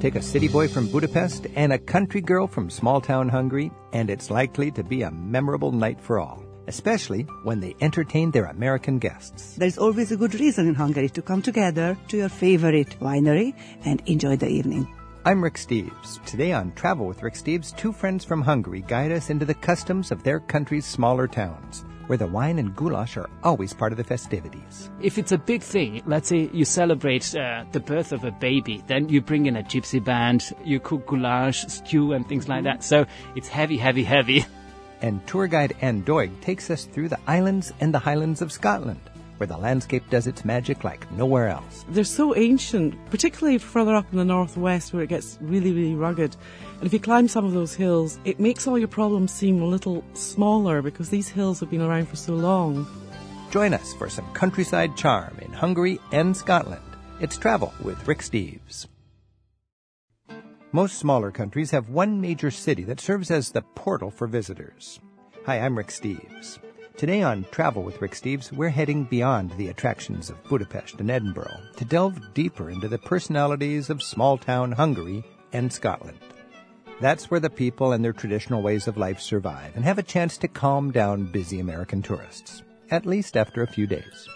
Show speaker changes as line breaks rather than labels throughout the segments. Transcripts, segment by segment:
Take a city boy from Budapest and a country girl from small town Hungary, and it's likely to be a memorable night for all, especially when they entertain their American guests.
There's always a good reason in Hungary to come together to your favorite winery and enjoy the evening.
I'm Rick Steves. Today on Travel with Rick Steves, two friends from Hungary guide us into the customs of their country's smaller towns, where the wine and goulash are always part of the festivities.
If it's a big thing, let's say you celebrate uh, the birth of a baby, then you bring in a gypsy band, you cook goulash, stew, and things like that. So it's heavy, heavy, heavy.
And tour guide Anne Doig takes us through the islands and the highlands of Scotland, where the landscape does its magic like nowhere else.
They're so ancient, particularly further up in the northwest where it gets really, really rugged. And if you climb some of those hills, it makes all your problems seem a little smaller because these hills have been around for so long.
Join us for some countryside charm in Hungary and Scotland. It's Travel with Rick Steves. Most smaller countries have one major city that serves as the portal for visitors. Hi, I'm Rick Steves. Today on Travel with Rick Steves, we're heading beyond the attractions of Budapest and Edinburgh to delve deeper into the personalities of small town Hungary and Scotland. That's where the people and their traditional ways of life survive and have a chance to calm down busy American tourists, at least after a few days.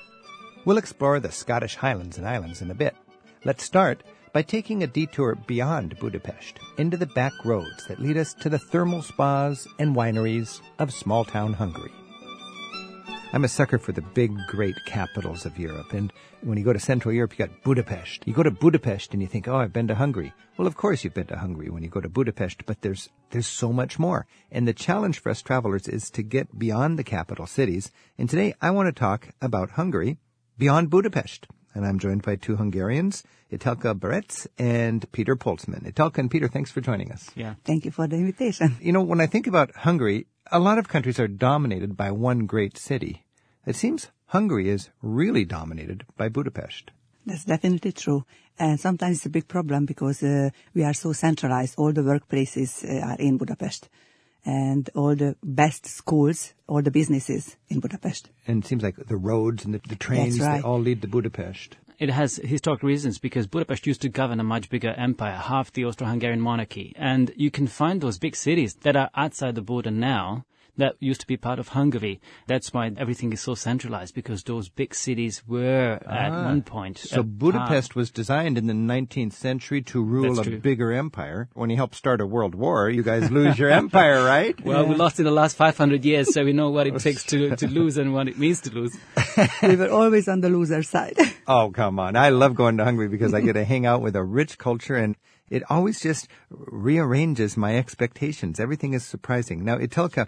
We'll explore the Scottish Highlands and Islands in a bit. Let's start by taking a detour beyond Budapest into the back roads that lead us to the thermal spas and wineries of small town Hungary. I'm a sucker for the big, great capitals of Europe. And when you go to Central Europe, you got Budapest. You go to Budapest and you think, oh, I've been to Hungary. Well, of course you've been to Hungary when you go to Budapest, but there's, there's so much more. And the challenge for us travelers is to get beyond the capital cities. And today I want to talk about Hungary beyond Budapest. And I'm joined by two Hungarians, Itelka Berets and Peter Poltzman. Itelka and Peter, thanks for joining us.
Yeah.
Thank you for the invitation.
You know, when I think about Hungary, a lot of countries are dominated by one great city. It seems Hungary is really dominated by Budapest.
That's definitely true. And sometimes it's a big problem because uh, we are so centralized. All the workplaces uh, are in Budapest. And all the best schools, all the businesses in Budapest.
And it seems like the roads and the, the trains,
right.
they all lead to Budapest.
It has historic reasons because Budapest used to govern a much bigger empire, half the Austro-Hungarian monarchy. And you can find those big cities that are outside the border now that used to be part of Hungary. That's why everything is so centralized because those big cities were at
Ah.
one point.
So
a
Budapest was designed in the 19th century to rule
That's
a
true.
bigger empire. When you help start a world war, you guys lose your empire, right?
part. Well, we lost in the last 500 years, so we know what it takes to, to lose and what it means to lose.
we were always on the loser side.
Oh, come on. I love going to Hungary because I get to hang out with a rich culture and it always just rearranges my expectations. Everything is surprising. Now, Itelka,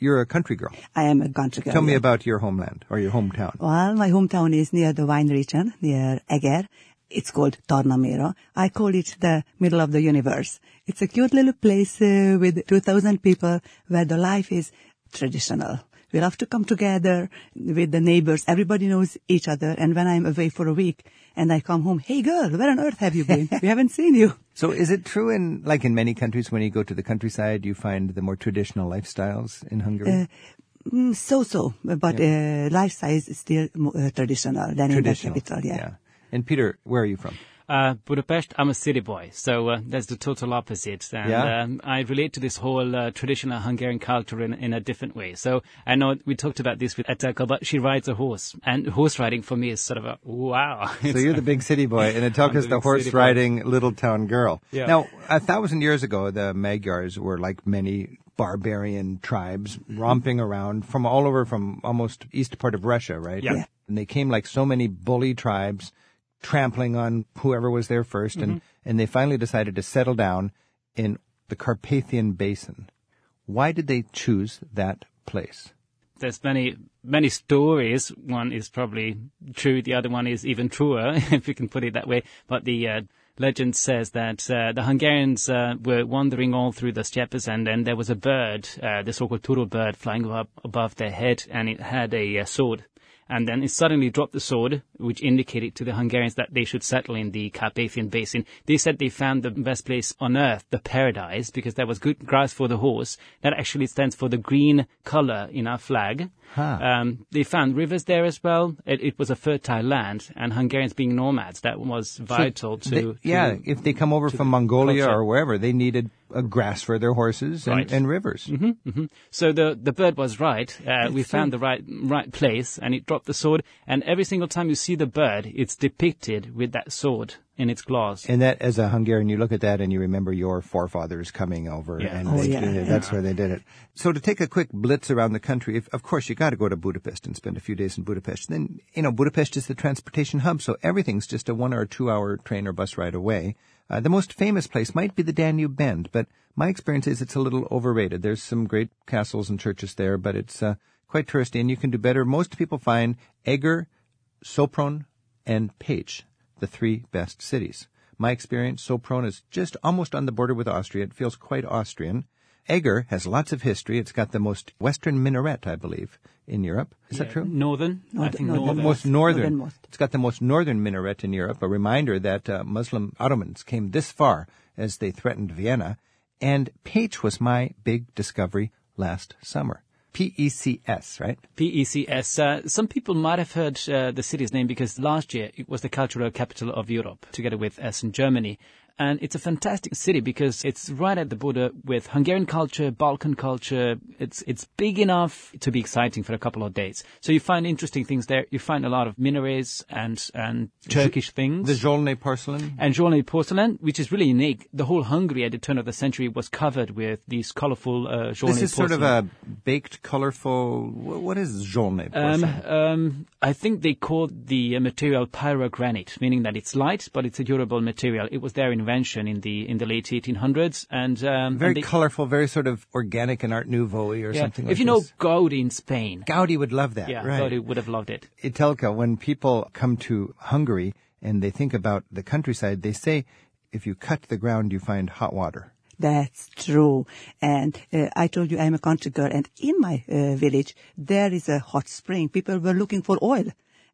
you're a country girl.
I am a country girl.
Tell me about your homeland or your hometown.
Well, my hometown is near the wine region, near Eger. It's called Tarnaméra. I call it the middle of the universe. It's a cute little place uh, with 2,000 people where the life is traditional. We love to come together with the neighbors. Everybody knows each other. And when I'm away for a week and I come home, hey girl, where on earth have you been? we haven't seen you.
So is it true in, like in many countries, when you go to the countryside, you find the more traditional lifestyles in Hungary?
Mm, so-so, but uh, lifestyle is still more, uh, traditional than in the
traditional.
capital. Yeah.
And Peter, where are you from?
Uh, Budapest, I'm a city boy, so uh, that's the total opposite. And
Yeah?
um, I relate to this whole uh, traditional Hungarian culture in, in a different way. So I know we talked about this with Etelka, but she rides a horse. And horse riding for me is sort of a wow.
So you're the big city boy, and Atelka's
the
the horse riding little town girl.
Yeah.
Now, a thousand years ago, the Magyars were like many barbarian tribes romping around from all over, from almost east part of Russia, right?
Yeah. Yeah.
And they came like so many bully tribes, trampling on whoever was there 1st and and they finally decided to settle down in the Carpathian Basin. Why did they choose that place?
there's many many stories. One is probably true. The other one is even truer, if you can put it that way. But the uh, legend says that uh, the Hungarians uh, were wandering all through the steppes, and then there was a bird, uh, the so-called Turul bird, flying up above their head, and it had a uh, sword. And then it suddenly dropped the sword, which indicated to the Hungarians that they should settle in the Carpathian Basin. They said they found the best place on earth, the paradise, because there was good grass for the horse. That actually stands for the green color in our flag.
Huh.
Um, they found rivers there as well. It, it was a fertile land, and Hungarians being nomads, that was vital to,
They-
to-
yeah, if they come over from Mongolia
culture.
or wherever, they needed a grass for their horses and,
Right.
and rivers.
hmm So the the bird was right. Uh, we found the right right place, and it dropped the sword. And every single time you see the bird, it's depicted with that sword in its claws.
And that, as a Hungarian, you look at that and you remember your forefathers coming over,
Yeah.
and
Oh, yeah.
it. that's where they did it. So to take a quick blitz around the country, if, of course you got to go to Budapest and spend a few days in Budapest. Then you know Budapest is the transportation hub, so everything's just a one or two hour train or bus ride away. Uh, the most famous place might be the Danube Bend, but my experience is it's a little overrated. There's some great castles and churches there, but it's uh, quite touristy, and you can do better. Most people find Eger, Sopron, and Pécs, the three best cities. My experience, Sopron is just almost on the border with Austria. It feels quite Austrian. Eger has lots of history. It's got the most western minaret, I believe, in Europe. Is that true?
Northern, I think
northern.
northern.
Most northern.
Northernmost.
It's got the most northern minaret in Europe. A reminder that uh, Muslim Ottomans came this far as they threatened Vienna. And Pécs was my big discovery last summer. P-E-C-S, right?
PECS. Uh, some people might have heard uh, the city's name because last year it was the cultural capital of Europe, together with Essen, Germany. And it's a fantastic city because it's right at the border with Hungarian culture, Balkan culture. It's it's big enough to be exciting for a couple of days. So you find interesting things there. You find a lot of minarets and and Turkish things.
The Zsolnay porcelain.
and Zsolnay porcelain, which is really unique. The whole Hungary at the turn of the century was covered with these colorful uh, Zsolnay
This is
porcelain.
sort of a baked, colorful. wh- What is Zsolnay
Um, um, I think they called the uh, material pyrogranite, meaning that it's light, but it's a durable material. It was their invention in the in the late 1800s, and um,
very
and they-
colorful, very sort of organic and Art Nouveau or
yeah.
something
If
like
you know
this.
Gaudi in Spain,
Gaudi would love that,
yeah,
right?
Gaudi would have loved it.
Itelka, when people come to Hungary and they think about the countryside, they say if you cut the ground, you find hot water.
That's true. And uh, I told you I'm a country girl, and in my uh, village there is a hot spring. People were looking for oil,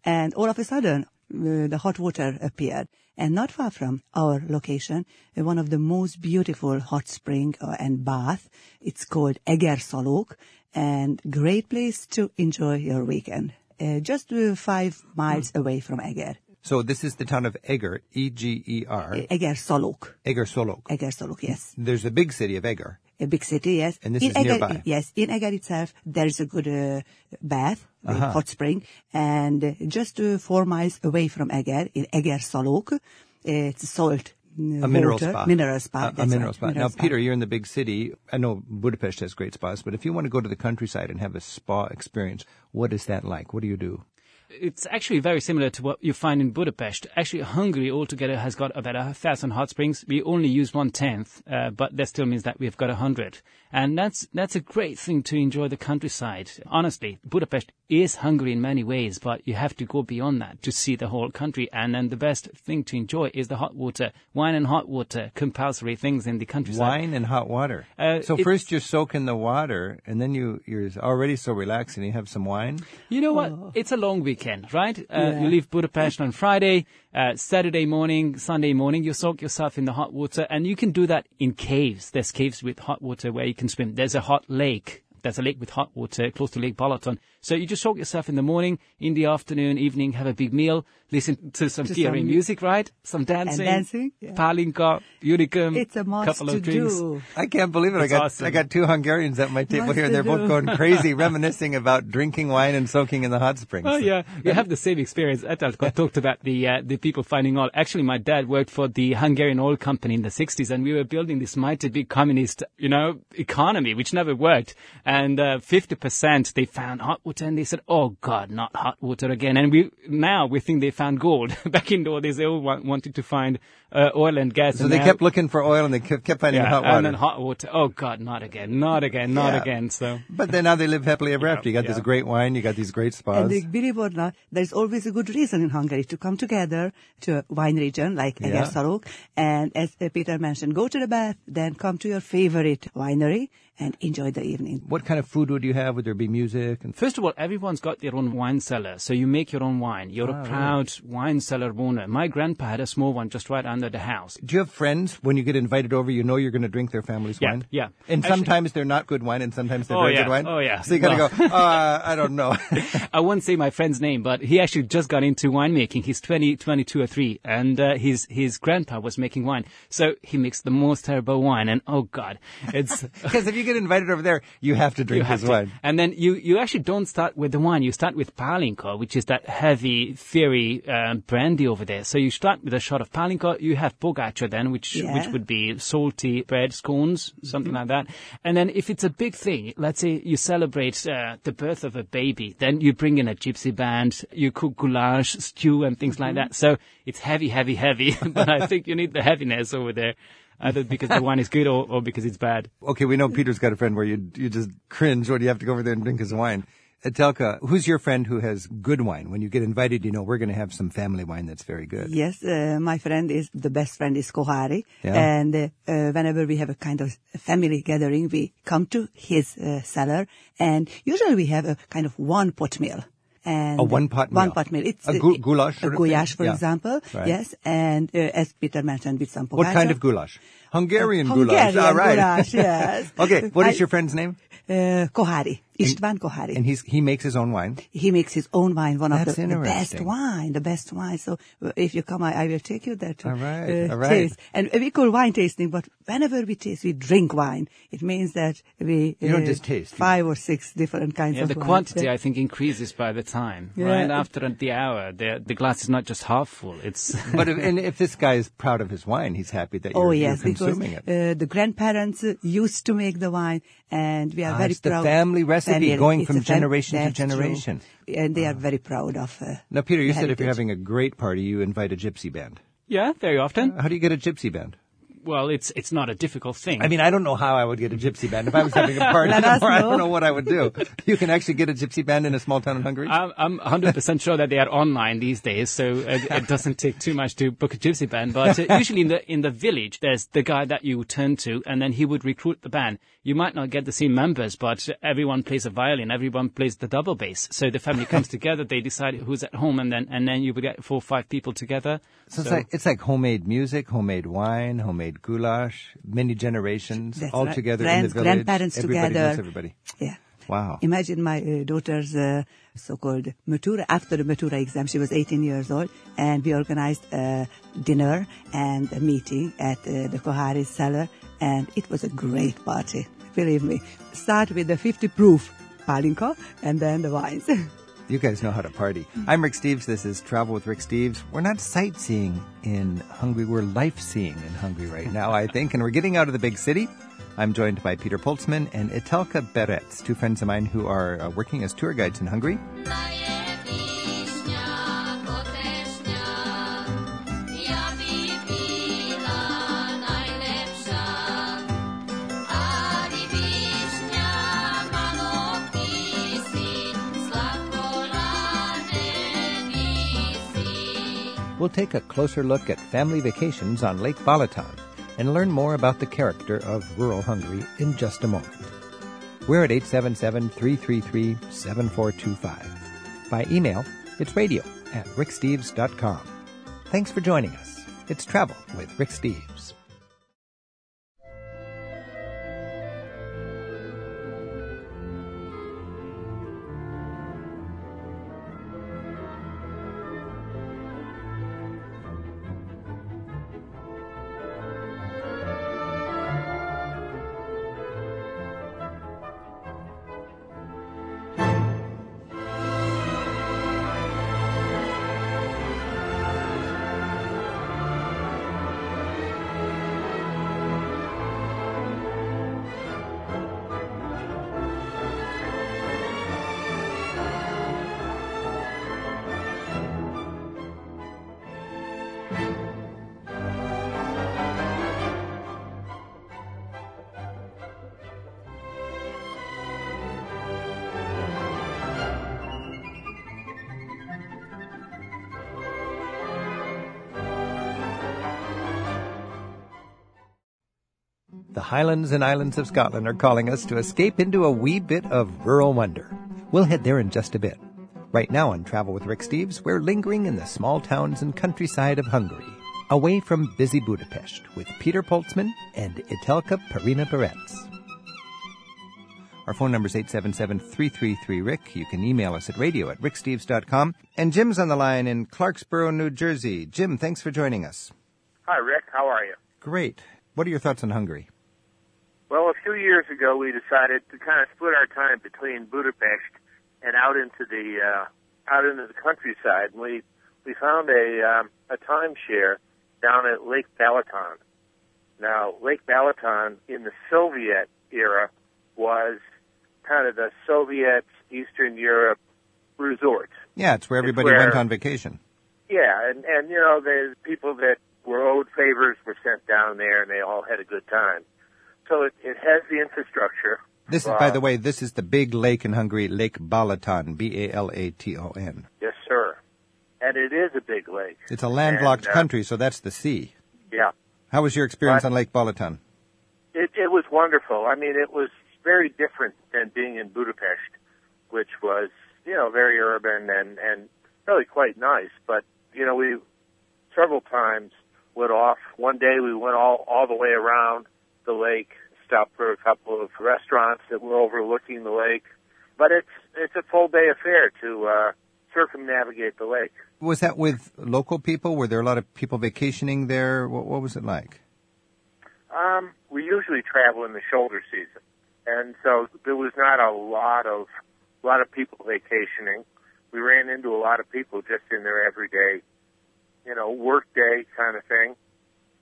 and all of a sudden uh, the hot water appeared. And not far from our location, uh, one of the most beautiful hot spring uh, and bath. It's called Eger Szalók, and great place to enjoy your weekend. Uh, just five miles away from Eger.
So this is the town of Eger, E E-G-E-R,
Eger Szalók.
Eger Solok.
Eger Szalók, yes.
There's a big city of Eger.
a big city, yes.
And this
in
is
Eger,
nearby.
Yes, in Eger itself, there is a good uh, bath,
Uh-huh.
hot spring, and just uh, four miles away from Eger, in Eger Szalók, it's salt. uh,
A mineral
water,
spa.
Mineral spa.
A- A, mineral
right,
spa.
mineral
now, Peter, you're in the big city. I know Budapest has great spas, but if you want to go to the countryside and have a spa experience, what is that like? What do you do?
It's actually very similar to what you find in Budapest. Actually, Hungary altogether has got about a thousand hot springs. We only use one tenth, uh, but that still means that we've got a hundred, and that's that's a great thing to enjoy the countryside. Honestly, Budapest is Hungary in many ways, but you have to go beyond that to see the whole country. And then the best thing to enjoy is the hot water, wine and hot water, compulsory things in the countryside.
Wine and hot water.
Uh,
so first you soak in the water, and then you you're already so relaxed, and you have some wine.
You know what? It's a long weekend, right? Uh,
Yeah.
You leave Budapest on Friday, uh, Saturday morning, Sunday morning, you soak yourself in the hot water, and you can do that in caves. There's caves with hot water where you can swim. There's a hot lake. There's a lake with hot water close to Lake Balaton. So you just soak yourself in the morning, in the afternoon, evening, have a big meal, listen to some
To some
music, right? Some dancing.
and dancing, yeah.
Palinka, Unicum.
It's a must
couple
to
of drinks.
do.
I can't believe it. I got
awesome.
I got two Hungarians at my table
Must
here, and they're both
do.
going crazy, reminiscing about drinking wine and soaking in the hot springs.
Oh yeah, we have the same experience. Etelka talked about the uh, the people finding oil. Actually, my dad worked for the Hungarian oil company in the 60s, and we were building this mighty big communist, you know, economy, which never worked. And uh, 50% they found hot water, and they said, "Oh God, not hot water again." And we now we think they found gold. Back in the old days, they all wa- wanted to find uh, oil and gas.
So
and
they
now-
kept looking for oil and they kept kept finding
yeah,
hot water.
and then hot water. Oh God, not again, not again, not
Yeah.
again. So
but then now they live happily ever after. You got this great wine, you got these great spas.
And believe it or not, there's always a good reason in Hungary to come together to a wine region like
Yeah.
And as Peter mentioned, go to the bath, then come to your favorite winery and enjoy the evening.
what kind of food would you have? Would there be music? And
First of all, everyone's got their own wine cellar, so you make your own wine. You're
Ah,
a proud wine cellar owner. My grandpa had a small one just right under the house.
do you have friends when you get invited over? You know you're going to drink their family's
Yeah,
wine.
yeah.
And
Actually-
sometimes they're not good wine, and sometimes they're
Oh,
very
yeah.
good wine.
Oh, yeah.
So you got to
Well-
go. Uh, I don't know.
I won't say my friend's name, but he actually just got into winemaking. He's 20, 22 or 3, and uh, his, his grandpa was making wine. So he makes the most terrible wine, and oh God, it's...
Because if you get invited over there, you have to drink
You have
his
to.
wine.
And then you, you actually don't start with the wine. You start with palinko, which is that heavy, fiery uh, brandy over there. So you start with a shot of palinko. You have pogácsa then, which
Yeah.
which would be salty bread, scones, something like that. And then if it's a big thing, let's say you celebrate uh, the birth of a baby, then you bring in a gypsy band, you cook goulash, stew, and things like that. So it's heavy, heavy, heavy. but I think you need the heaviness over there. Either because the wine is good or, or because it's bad.
Okay, we know Peter's got a friend where you you just cringe when you have to go over there and drink his wine. Etelka, who's your friend who has good wine? When you get invited, you know we're going to have some family wine that's very good.
Yes, uh, my friend is the best friend is Kohari,
Yeah.
and uh, uh, whenever we have a kind of family gathering, we come to his uh, cellar, and usually we have a kind of one pot meal. And
A
One
meal.
pot meal. It's
A gu- goulash
A
sort of thing?
goulash, for
Yeah.
example.
Right.
Yes, and uh, as Peter mentioned, with some
What kind of goulash? Hungarian,
Hungarian
goulash. All right.
goulash, yes.
okay, what is
I-
your friend's name?
Uh, Kohari, István Kohari.
And he's he makes his own wine.
he makes his own wine, one of the, the best
interesting.
wine, the best wine. So uh, if you come, I, I will take you there to
All right,
uh,
all right.
taste. And we call wine tasting, but whenever we taste, we drink wine. It means that we
You don't
uh,
just taste, you-
five or six different kinds
Yeah,
of
the
wines.
quantity
Yeah.
I think increases by the time,
Yeah.
right? After the hour, the the glass is not just half full; it's
But if, and if this guy is proud of his wine, he's happy that you're,
Oh yes,
you're
because
it.
uh, the grandparents uh, used to make the wine, and we are
Ah,
very
it's the
proud.
family recipe
Family-
going from
a fam-
generation to
that's true.
generation.
and they are very proud of. Uh,
Now, Peter, you
the
said if you're having a great party, you invite a gypsy band.
yeah, very often.
How do you get a gypsy band?
Well, it's it's not a difficult thing.
I mean, I don't know how I would get a gypsy band if I was having a party. Tomorrow, I don't
know.
what I would do. You can actually get a gypsy band in a small town in Hungary.
I'm, I'm 100% sure that they are online these days, so it, it doesn't take too much to book a gypsy band. But uh, usually in the in the village, there's the guy that you turn to, and then he would recruit the band. You might not get the same members, but everyone plays a violin, everyone plays the double bass. So the family comes together, they decide who's at home, and then and then you would get four or five people together.
so it's like it's like homemade music, homemade wine, homemade goulash, many generations
That's
all
right.
together in the village.
grandparents
everybody
together.
everybody.
Yeah.
Wow.
Imagine my uh, daughter's uh, so-called matura. After the matura exam, she was 18 years old, and we organized a dinner and a meeting at uh, the Kohari cellar, and it was a great party. Believe me. Start with the 50 proof palinka, and then the wines.
You guys know how to party. I'm Rick Steves. This is Travel with Rick Steves. We're not sightseeing in Hungary. We're life seeing in Hungary right now, I think. And we're getting out of the big city. I'm joined by Peter Poltzman and Etelka Berets, two friends of mine who are uh, working as tour guides in Hungary. We'll take a closer look at family vacations on Lake Balaton and learn more about the character of rural Hungary in just a moment. We're at 877-333-7425. By email, it's radio at ricksteves.com. Thanks for joining us. It's Travel with Rick Steves. Highlands and Islands of Scotland are calling us to escape into a wee bit of rural wonder. We'll head there in just a bit. Right now on Travel with Rick Steves, we're lingering in the small towns and countryside of Hungary, away from busy Budapest, with Peter Poltzman and Itelka Perina Beretz. Our phone number is 877-333-RICK. You can email us at radio at ricksteves.com. And Jim's on the line in Clarksboro, New Jersey. Jim, thanks for joining us.
Hi, Rick. How are you?
Great. What are your thoughts on Hungary?
Well, a few years ago, we decided to kind of split our time between Budapest and out into the uh, out into the countryside. And we we found a um, a timeshare down at Lake Balaton. Now, Lake Balaton in the Soviet era was kind of the Soviet Eastern Europe resort.
Yeah, it's where
It's
everybody
where-
went on vacation.
Yeah, and and you know, the people that were owed favors were sent down there, and they all had a good time. So it, it has the infrastructure.
This is,
Uh,
by the way, this is the big lake in Hungary, Lake Balaton, B-A-L-A-T-O-N.
Yes, sir. And it is a big lake.
It's a landlocked
And, uh,
country, so that's the sea.
Yeah,
How was your experience
Right.
on Lake Balaton?
it it was wonderful. I mean, it was very different than being in Budapest, which was you know very urban and and really quite nice. But you know, we several times went off. One day we went all all the way around the lake, stopped for a couple of restaurants that were overlooking the lake. But it's it's a full day affair to uh, circumnavigate the lake.
Was that with local people? Were there a lot of people vacationing there? What, what was it like?
Um, we usually travel in the shoulder season, and so there was not a lot of a lot of people vacationing. We ran into a lot of people just in their everyday, you know, work day kind of thing.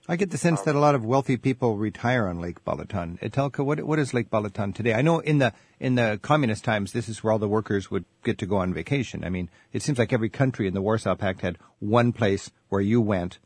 I get the sense um, that a lot of wealthy people retire on Lake Balaton. Etelka, what, what is Lake Balaton today? I know in the in the communist times, this is where all the workers would get to go on vacation. I mean, it seems like every country in the Warsaw Pact had one place where you went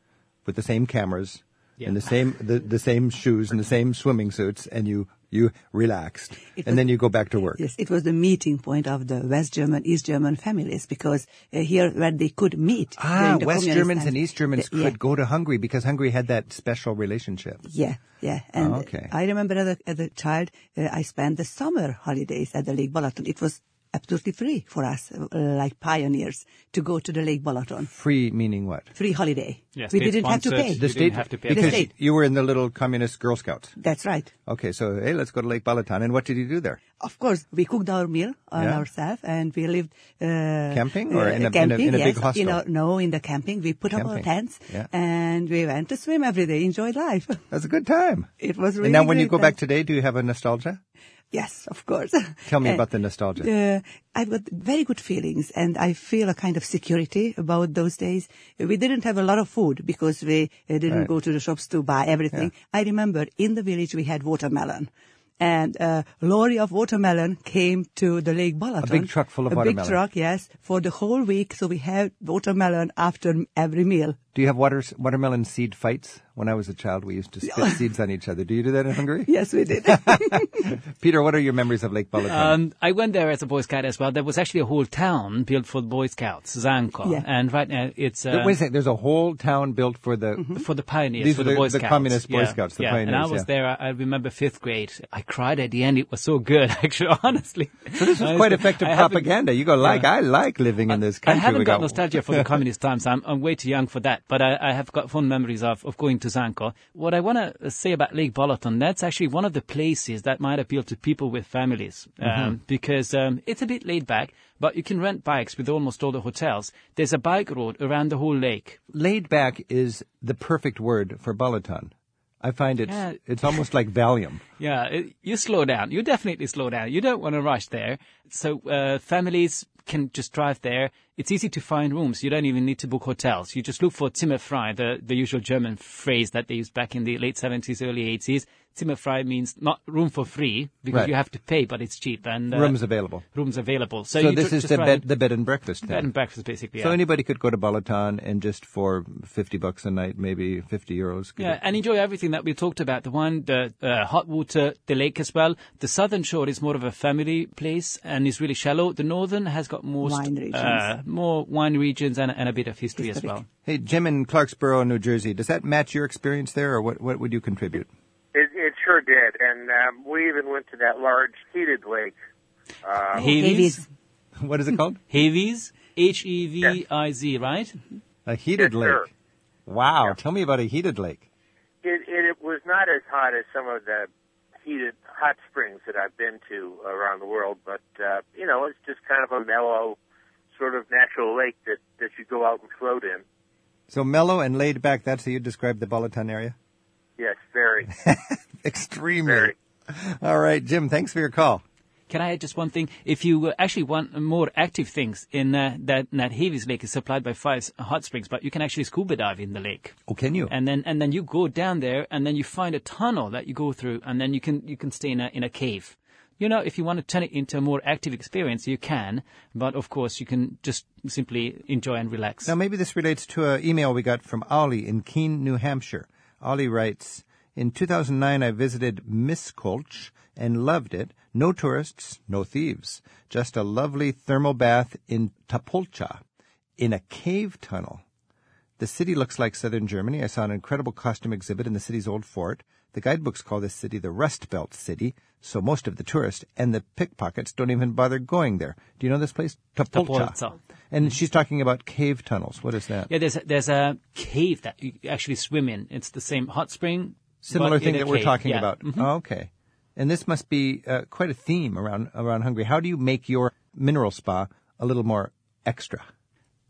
with the same cameras and the same the, the same shoes and the same swimming suits, and you you relaxed,
It
and then you go back to work.
Yes, it was the meeting point of the West German, East German families because uh, here where they could meet.
Ah,
the
West Germans
times.
and East Germans
Yeah,
could go to Hungary because Hungary had that special relationship.
Yeah, yeah. And
Oh, okay.
I remember as a, as a child, uh, I spent the summer holidays at the Lake Balaton. It was absolutely free for us, uh, like pioneers, to go to the Lake Balaton.
Free meaning what?
Free holiday.
Yes,
we didn't have to
sponsored.
pay.
You
The
didn't have to pay.
because
The state.
you were in the little communist Girl Scouts.
That's right.
Okay, so hey, let's go to Lake Balaton. And what did you do there?
Of course, we cooked our meal on
Yeah.
ourselves, and we lived uh,
Camping or in a- in a- in a big
yes.
hostel?
You know, no, in the camping. We put up our tents,
Yeah.
and we went to swim every day. Enjoyed life.
That's a good time.
It was really.
and now, when you
great
go back today, do you have a nostalgia?
Yes, of course.
Tell me
Uh,
about the nostalgia.
Uh, I've got very good feelings and I feel a kind of security about those days. We didn't have a lot of food because we uh, didn't
Right.
go to the shops to buy everything. I remember in the village we had watermelon. And a lorry of watermelon came to the Lake Balaton.
A big truck full of
a
watermelon.
big truck, yes, for the whole week. So we had watermelon after every meal.
Do you have water, watermelon seed fights? When I was a child, we used to spit seeds on each other. Do you do that in Hungary?
Yes, we did.
Peter, what are your memories of Lake Balaton?
Um, I went there as a Boy Scout as well. There was actually a whole town built for the Boy Scouts, Zánka.
Yeah.
And right now it's uh,
Wait a second. There's a whole town built for the.
for the pioneers,
These
for
are
the,
the-
Boy
the communist Boy
yeah.
Scouts, the
yeah. And I was
yeah.
there. I, I remember fifth grade. I cried at the end. It was so good, actually. Honestly,
So this was quite effective
I
propaganda. You go like,
Yeah.
I like living in this country.
I haven't
We
got nostalgia for the communist times. I'm, I'm way too young for that. But I, I have got fond memories of, of going to What I want to say about Lake Balaton, that's actually one of the places that might appeal to people with families.
Mm-hmm.
Um, because um, it's a bit laid back, but you can rent bikes with almost all the hotels. There's a bike road around the whole lake.
Laid back is the perfect word for Balaton. I find it's
Yeah.
it's almost like Valium.
Yeah, it, you slow down. You definitely slow down. You don't want to rush there. So uh, families can just drive there. It's easy to find rooms. You don't even need to book hotels. You just look for Zimmerfrei, the, the usual German phrase that they used back in the late 70s, early 80s. Zimmerfrei means not room for free because
Right.
you have to pay, but it's cheap and uh,
Rooms available.
rooms available. So,
So
you
this
ju-
is the bed the bed and breakfast.
bed
Then.
and breakfast, basically.
So
yeah.
anybody could go to Balaton and just for fifty bucks a night, maybe fifty euros.
Yeah,
it.
and enjoy everything that we talked about. The one, the uh, hot water, the lake as well. The southern shore is more of a family place and is really shallow. The northern has got most,
Wine regions.
Uh, more wine regions and, and a bit of history as well.
Hey, Jim in Clarksboro, New Jersey. Does that match your experience there, or what? What would you contribute?
It, it sure did, and um, we even went to that large heated lake. Uh,
Havies?
What is it called?
Havies? H-E-V-I-Z, right?
A heated
Yes,
lake.
sir.
Wow.
Yeah.
Tell me about a heated lake.
it, it, it was not as hot as some of the heated hot springs that I've been to around the world, but uh, you know, it's just kind of a mellow, sort of natural lake that that you go out and float in.
So mellow and laid back, that's how you describe the Balaton area?
Yes, very,
Extremely.
very.
All right, Jim, thanks for your call.
Can I add just one thing? If you uh, actually want more active things in uh, that, that Hévíz Lake is supplied by five hot springs, but you can actually scuba dive in the lake.
Oh, can you?
And then, and then you go down there and then you find a tunnel that you go through and then you can, you can stay in a, in a cave. You know, if you want to turn it into a more active experience, you can, but of course you can just simply enjoy and relax.
Now, maybe this relates to an email we got from Ollie in Keene, New Hampshire. Ollie writes, In 2009, I visited Miskolc and loved it. No tourists, no thieves. Just a lovely thermal bath in Tapolca, in a cave tunnel. The city looks like southern Germany. I saw an incredible costume exhibit in the city's old fort. The guidebooks call this city the Rust Belt City, so most of the tourists and the pickpockets don't even bother going there. Do you know this place?
Tapolca.
And she's talking about cave tunnels. What is that?
Yeah, there's a, there's a cave that you actually swim in. It's the same hot spring.
Similar thing that we're talking
Yeah.
about.
Mhm.
Oh, okay. And this must be uh, quite a theme around around Hungary. How do you make your mineral spa a little more extra?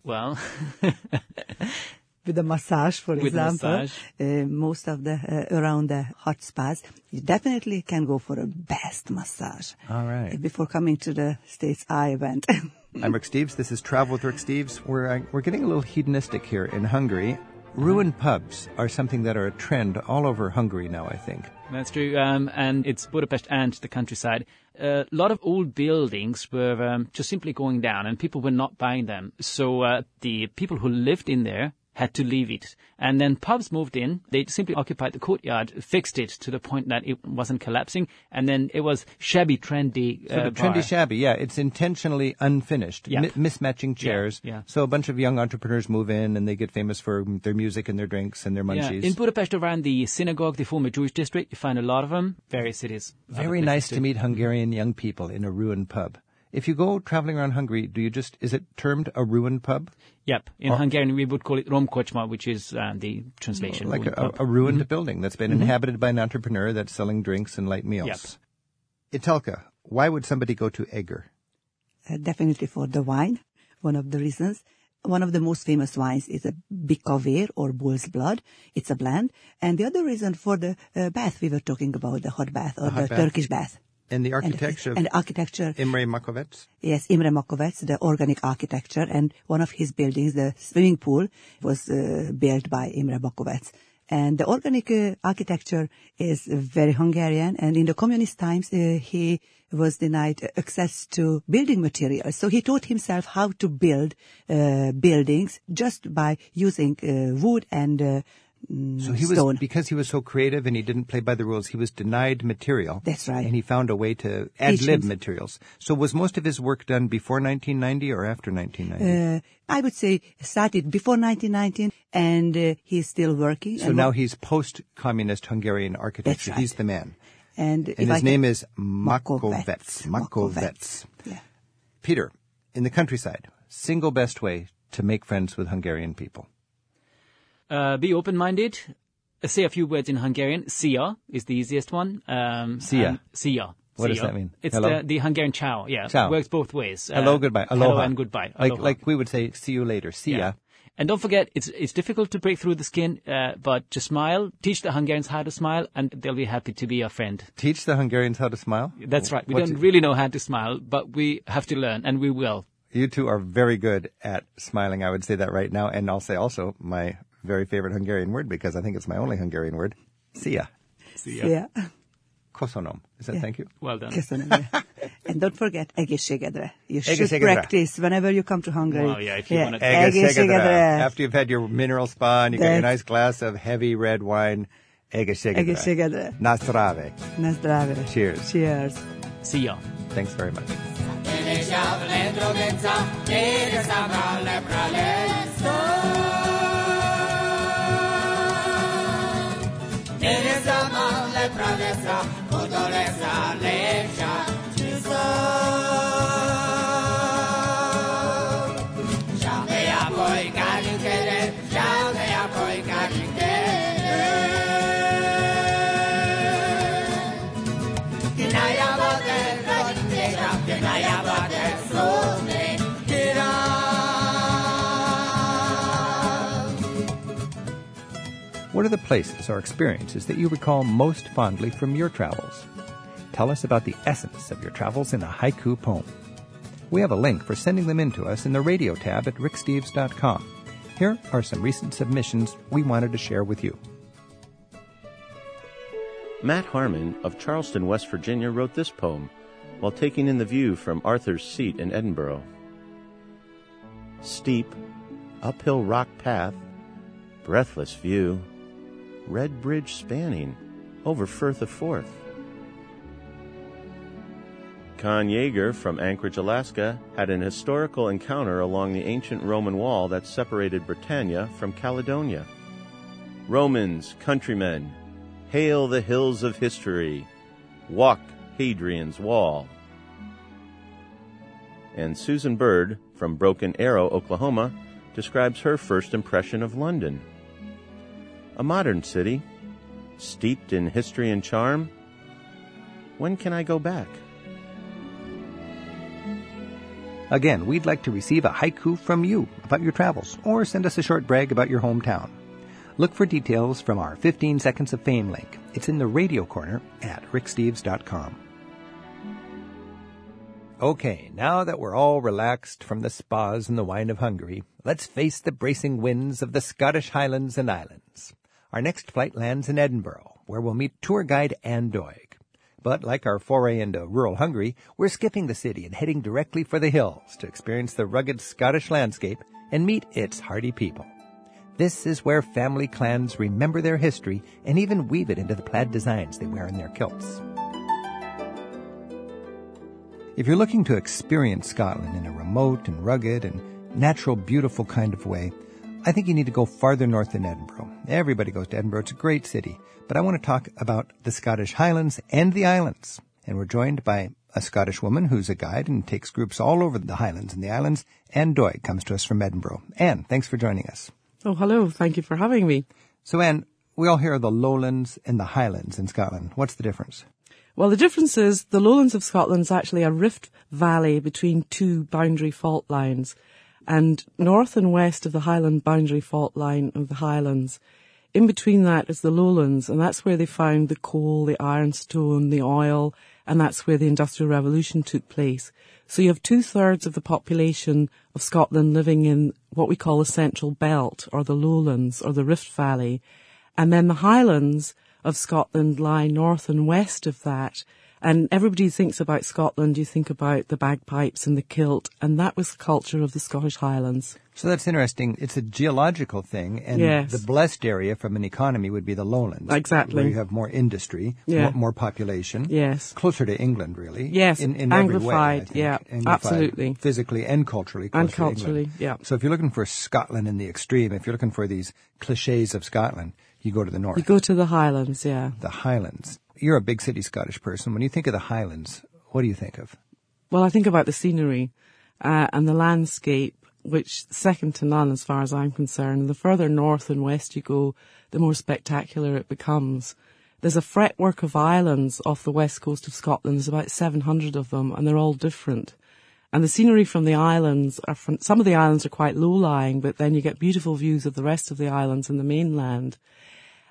Well,
with a massage, for
With
example,
massage.
Uh, most of the uh, around the hot spas, you definitely can go for a best massage.
All right.
Before coming to the states, I went.
I'm Rick Steves. This is Travel with Rick Steves. We're uh, we're getting a little hedonistic here in Hungary. Ruined pubs are something that are a trend all over Hungary now. I think.
That's true. Um, and it's Budapest and the countryside. A lot of old buildings were um, just simply going down and people were not buying them. So uh, the people who lived in there had to leave it. And then pubs moved in. They simply occupied the courtyard, fixed it to the point that it wasn't collapsing. And then it was shabby, trendy.
Sort
uh,
of trendy
bar.
shabby, yeah. It's intentionally unfinished,
Yeah.
mi- mismatching chairs.
yeah.
So a bunch of young entrepreneurs move in and they get famous for their music and their drinks and their
Yeah.
munchies.
In Budapest, around the synagogue, the former Jewish district, you find a lot of them. Various cities.
Very nice to meet Hungarian young people in a ruined pub. If you go traveling around Hungary, do you just, is it termed a ruined pub?
Yep. In Hungarian, we would call it Romkocsma, which is uh, the translation.
Like
ruined
a, a ruined building that's been inhabited by an entrepreneur that's selling drinks and light meals. Itelka, why would somebody go to Eger?
Uh, definitely for the wine, one of the reasons. One of the most famous wines is a Bikaver or bull's blood. It's a blend. And the other reason for the uh, bath we were talking about, the hot bath or the,
hot bath.
Turkish bath.
And the architecture
and
of
architecture,
Imre Makovecz?
yes, Imre Makovecz, the organic architecture, and one of his buildings, the swimming pool, was uh, built by Imre Makovecz. And the organic uh, architecture is very Hungarian, and in the communist times, uh, he was denied access to building materials. So he taught himself how to build uh, buildings just by using uh, wood and uh,
So he was,
stone.
because he was so creative and he didn't play by the rules, he was denied material.
That's right.
And he found a way to ad lib materials. So was most of his work done before 1990 or after 1990?
uh, I would say started before 1919, and uh, he's still working.
so now he's post-communist Hungarian architecture.
right.
He's the man.
and,
And
I
his
can-
name is.
Makovecz.
Makovecz.
Yeah.
Peter, in the countryside, single best way to make friends with Hungarian people.
Uh, be open-minded. Uh, say a few words in Hungarian. Szia is the easiest one. Um, Szia. Szia.
What does that mean?
It's
Hello?
the, the Hungarian ciao. Yeah.
Ciao.
Works both ways.
Hello,
Uh,
goodbye.
Hello and goodbye.
Like,
Aloha.
like we would say, see you later. See ya.
Yeah. And don't forget, it's it's difficult to break through the skin, uh, but just smile. Teach the Hungarians how to smile, and they'll be happy to be your friend.
Teach the Hungarians how to smile.
That's right. We
What's
don't
it-
really know how to smile, but we have to learn, and we will.
You two are very good at smiling. I would say that right now. And I'll say also my very favorite Hungarian word because I think it's my only Hungarian word. Szia.
Yeah.
Kosonom. Is that
Yeah.
thank you?
Well done.
Köszönöm. and don't forget egészségedre. You should
Egészségedre.
practice whenever you come to Hungary.
Wow, yeah, if you wanna-
egészségedre.
After you've had your mineral spa and you've got your
That's-
nice glass of heavy red wine, egészségedre.
Egészségedre.
Na zdravie.
Na zdravie.
Cheers.
Cheers.
See ya.
Thanks very much.
It is a
What are the places or experiences that you recall most fondly from your travels? Tell us about the essence of your travels in a haiku poem. We have a link for sending them in to us in the radio tab at ricksteves.com. Here are some recent submissions we wanted to share with you.
Matt Harmon of Charleston, West Virginia wrote this poem while taking in the view from Arthur's Seat in Edinburgh. Steep, uphill rock path, breathless view, red bridge spanning over Firth of Forth. Con Yeager from Anchorage, Alaska, had an historical encounter along the ancient Roman wall that separated Britannia from Caledonia. Romans, countrymen, hail the hills of history, walk Hadrian's wall. And Susan Bird from Broken Arrow, Oklahoma, describes her first impression of London. A modern city, steeped in history and charm. When can I go back?
Again, we'd like to receive a haiku from you about your travels, or send us a short brag about your hometown. Look for details from our 15 Seconds of Fame link. It's in the radio corner at ricksteves.com. Okay, now that we're all relaxed from the spas and the wine of Hungary, let's face the bracing winds of the Scottish Highlands and Islands. Our next flight lands in Edinburgh, where we'll meet tour guide Anne Doig. But like our foray into rural Hungary, we're skipping the city and heading directly for the hills to experience the rugged Scottish landscape and meet its hardy people. This is where family clans remember their history and even weave it into the plaid designs they wear in their kilts. If you're looking to experience Scotland in a remote and rugged and natural, beautiful kind of way, I think you need to go farther north than Edinburgh. Everybody goes to Edinburgh. It's a great city. But I want to talk about the Scottish Highlands and the islands. And we're joined by a Scottish woman who's a guide and takes groups all over the Highlands and the islands. Anne Doig comes to us from Edinburgh. Anne, thanks for joining us.
Oh, hello. Thank you for having me.
So Anne, we all hear of the lowlands and the highlands in Scotland. What's the difference?
Well, the difference is the lowlands of Scotland is actually a rift valley between two boundary fault lines. And north and west of the Highland boundary fault line of the Highlands, in between that is the lowlands, and that's where they found the coal, the ironstone, the oil, and that's where the Industrial Revolution took place. So you have two thirds of the population of Scotland living in what we call the Central Belt, or the lowlands, or the Rift Valley. And then the Highlands of Scotland lie north and west of that. And everybody thinks about Scotland, you think about the bagpipes and the kilt, and that was the culture of the Scottish Highlands.
So that's interesting. It's a geological thing, and
Yes.
the blessed area from an economy would be the lowlands.
Exactly.
Where you have more industry,
Yeah.
more, more population.
Yes.
Closer to England, really.
Yes,
In, in every way,
yeah,
Anglified,
absolutely.
Physically and culturally.
And
closer to England.
culturally, yeah.
So if you're looking for Scotland in the extreme, if you're looking for these cliches of Scotland, you go to the north.
You go to the Highlands, yeah.
the Highlands. You're a big city Scottish person. When you think of the Highlands, what do you think of?
Well, I think about the scenery uh, and the landscape, which second to none as far as I'm concerned. The further north and west you go, the more spectacular it becomes. There's a fretwork of islands off the west coast of Scotland. There's about 700 of them, and they're all different. And the scenery from the islands are from, some of the islands are quite low lying, but then you get beautiful views of the rest of the islands and the mainland.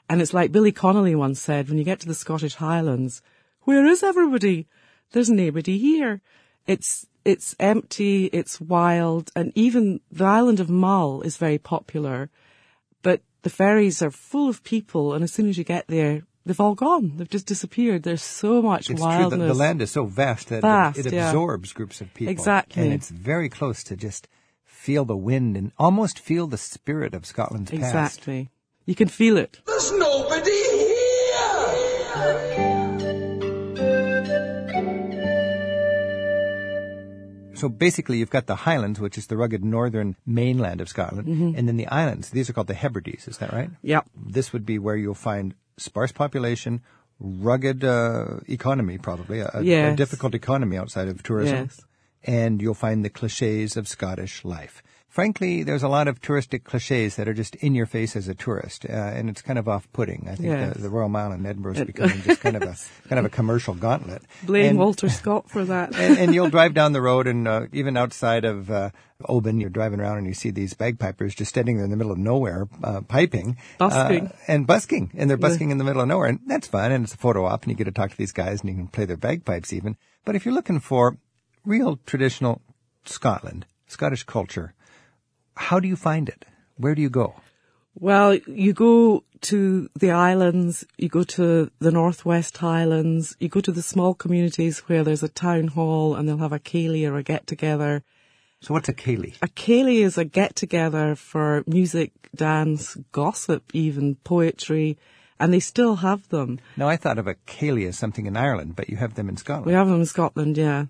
And it's like Billy Connolly once said, when you get to the Scottish Highlands, where is everybody? There's nobody here. It's, it's empty, it's wild, and even the island of Mull is very popular, but the ferries are full of people, and as soon as you get there, they've all gone. They've just disappeared. There's so much
It's
wildness.
true that the land is so vast that
Vast,
it, it
yeah.
absorbs groups of people.
Exactly.
And it's very close to just feel the wind and almost feel the spirit of Scotland's past.
Exactly. You can feel it.
There's nobody here!
So basically, you've got the Highlands, which is the rugged northern mainland of Scotland,
Mm-hmm.
and then the islands. These are called the Hebrides, is that right?
Yep.
This would be where you'll find sparse population, rugged uh, economy, probably a, a- a difficult economy outside of tourism.
Yes.
And you'll find the cliches of Scottish life. Frankly, there's a lot of touristic cliches that are just in your face as a tourist, uh, and it's kind of off-putting. I think
Yes.
the, the Royal Mile in Edinburgh is becoming just kind of a kind of a commercial gauntlet.
Blame
And-
Walter Scott for that.
and, and you'll drive down the road, and uh, even outside of uh, Oban, you're driving around and you see these bagpipers just standing there in the middle of nowhere, uh, piping,
Busking.
uh, and busking, and they're busking in the middle of nowhere, and that's fun, and it's a photo op, and you get to talk to these guys, and you can play their bagpipes even. But if you're looking for real traditional Scotland, Scottish culture, how do you find it? Where do you go?
Well, you go to the islands, you go to the Northwest Highlands, you go to the small communities where there's a town hall and they'll have a ceilidh or a get together.
So what's a ceilidh?
A ceilidh is a get together for music, dance, gossip, even poetry, and they still have them.
Now I thought of a ceilidh as something in Ireland, but you have them in Scotland.
We have them in Scotland, yeah.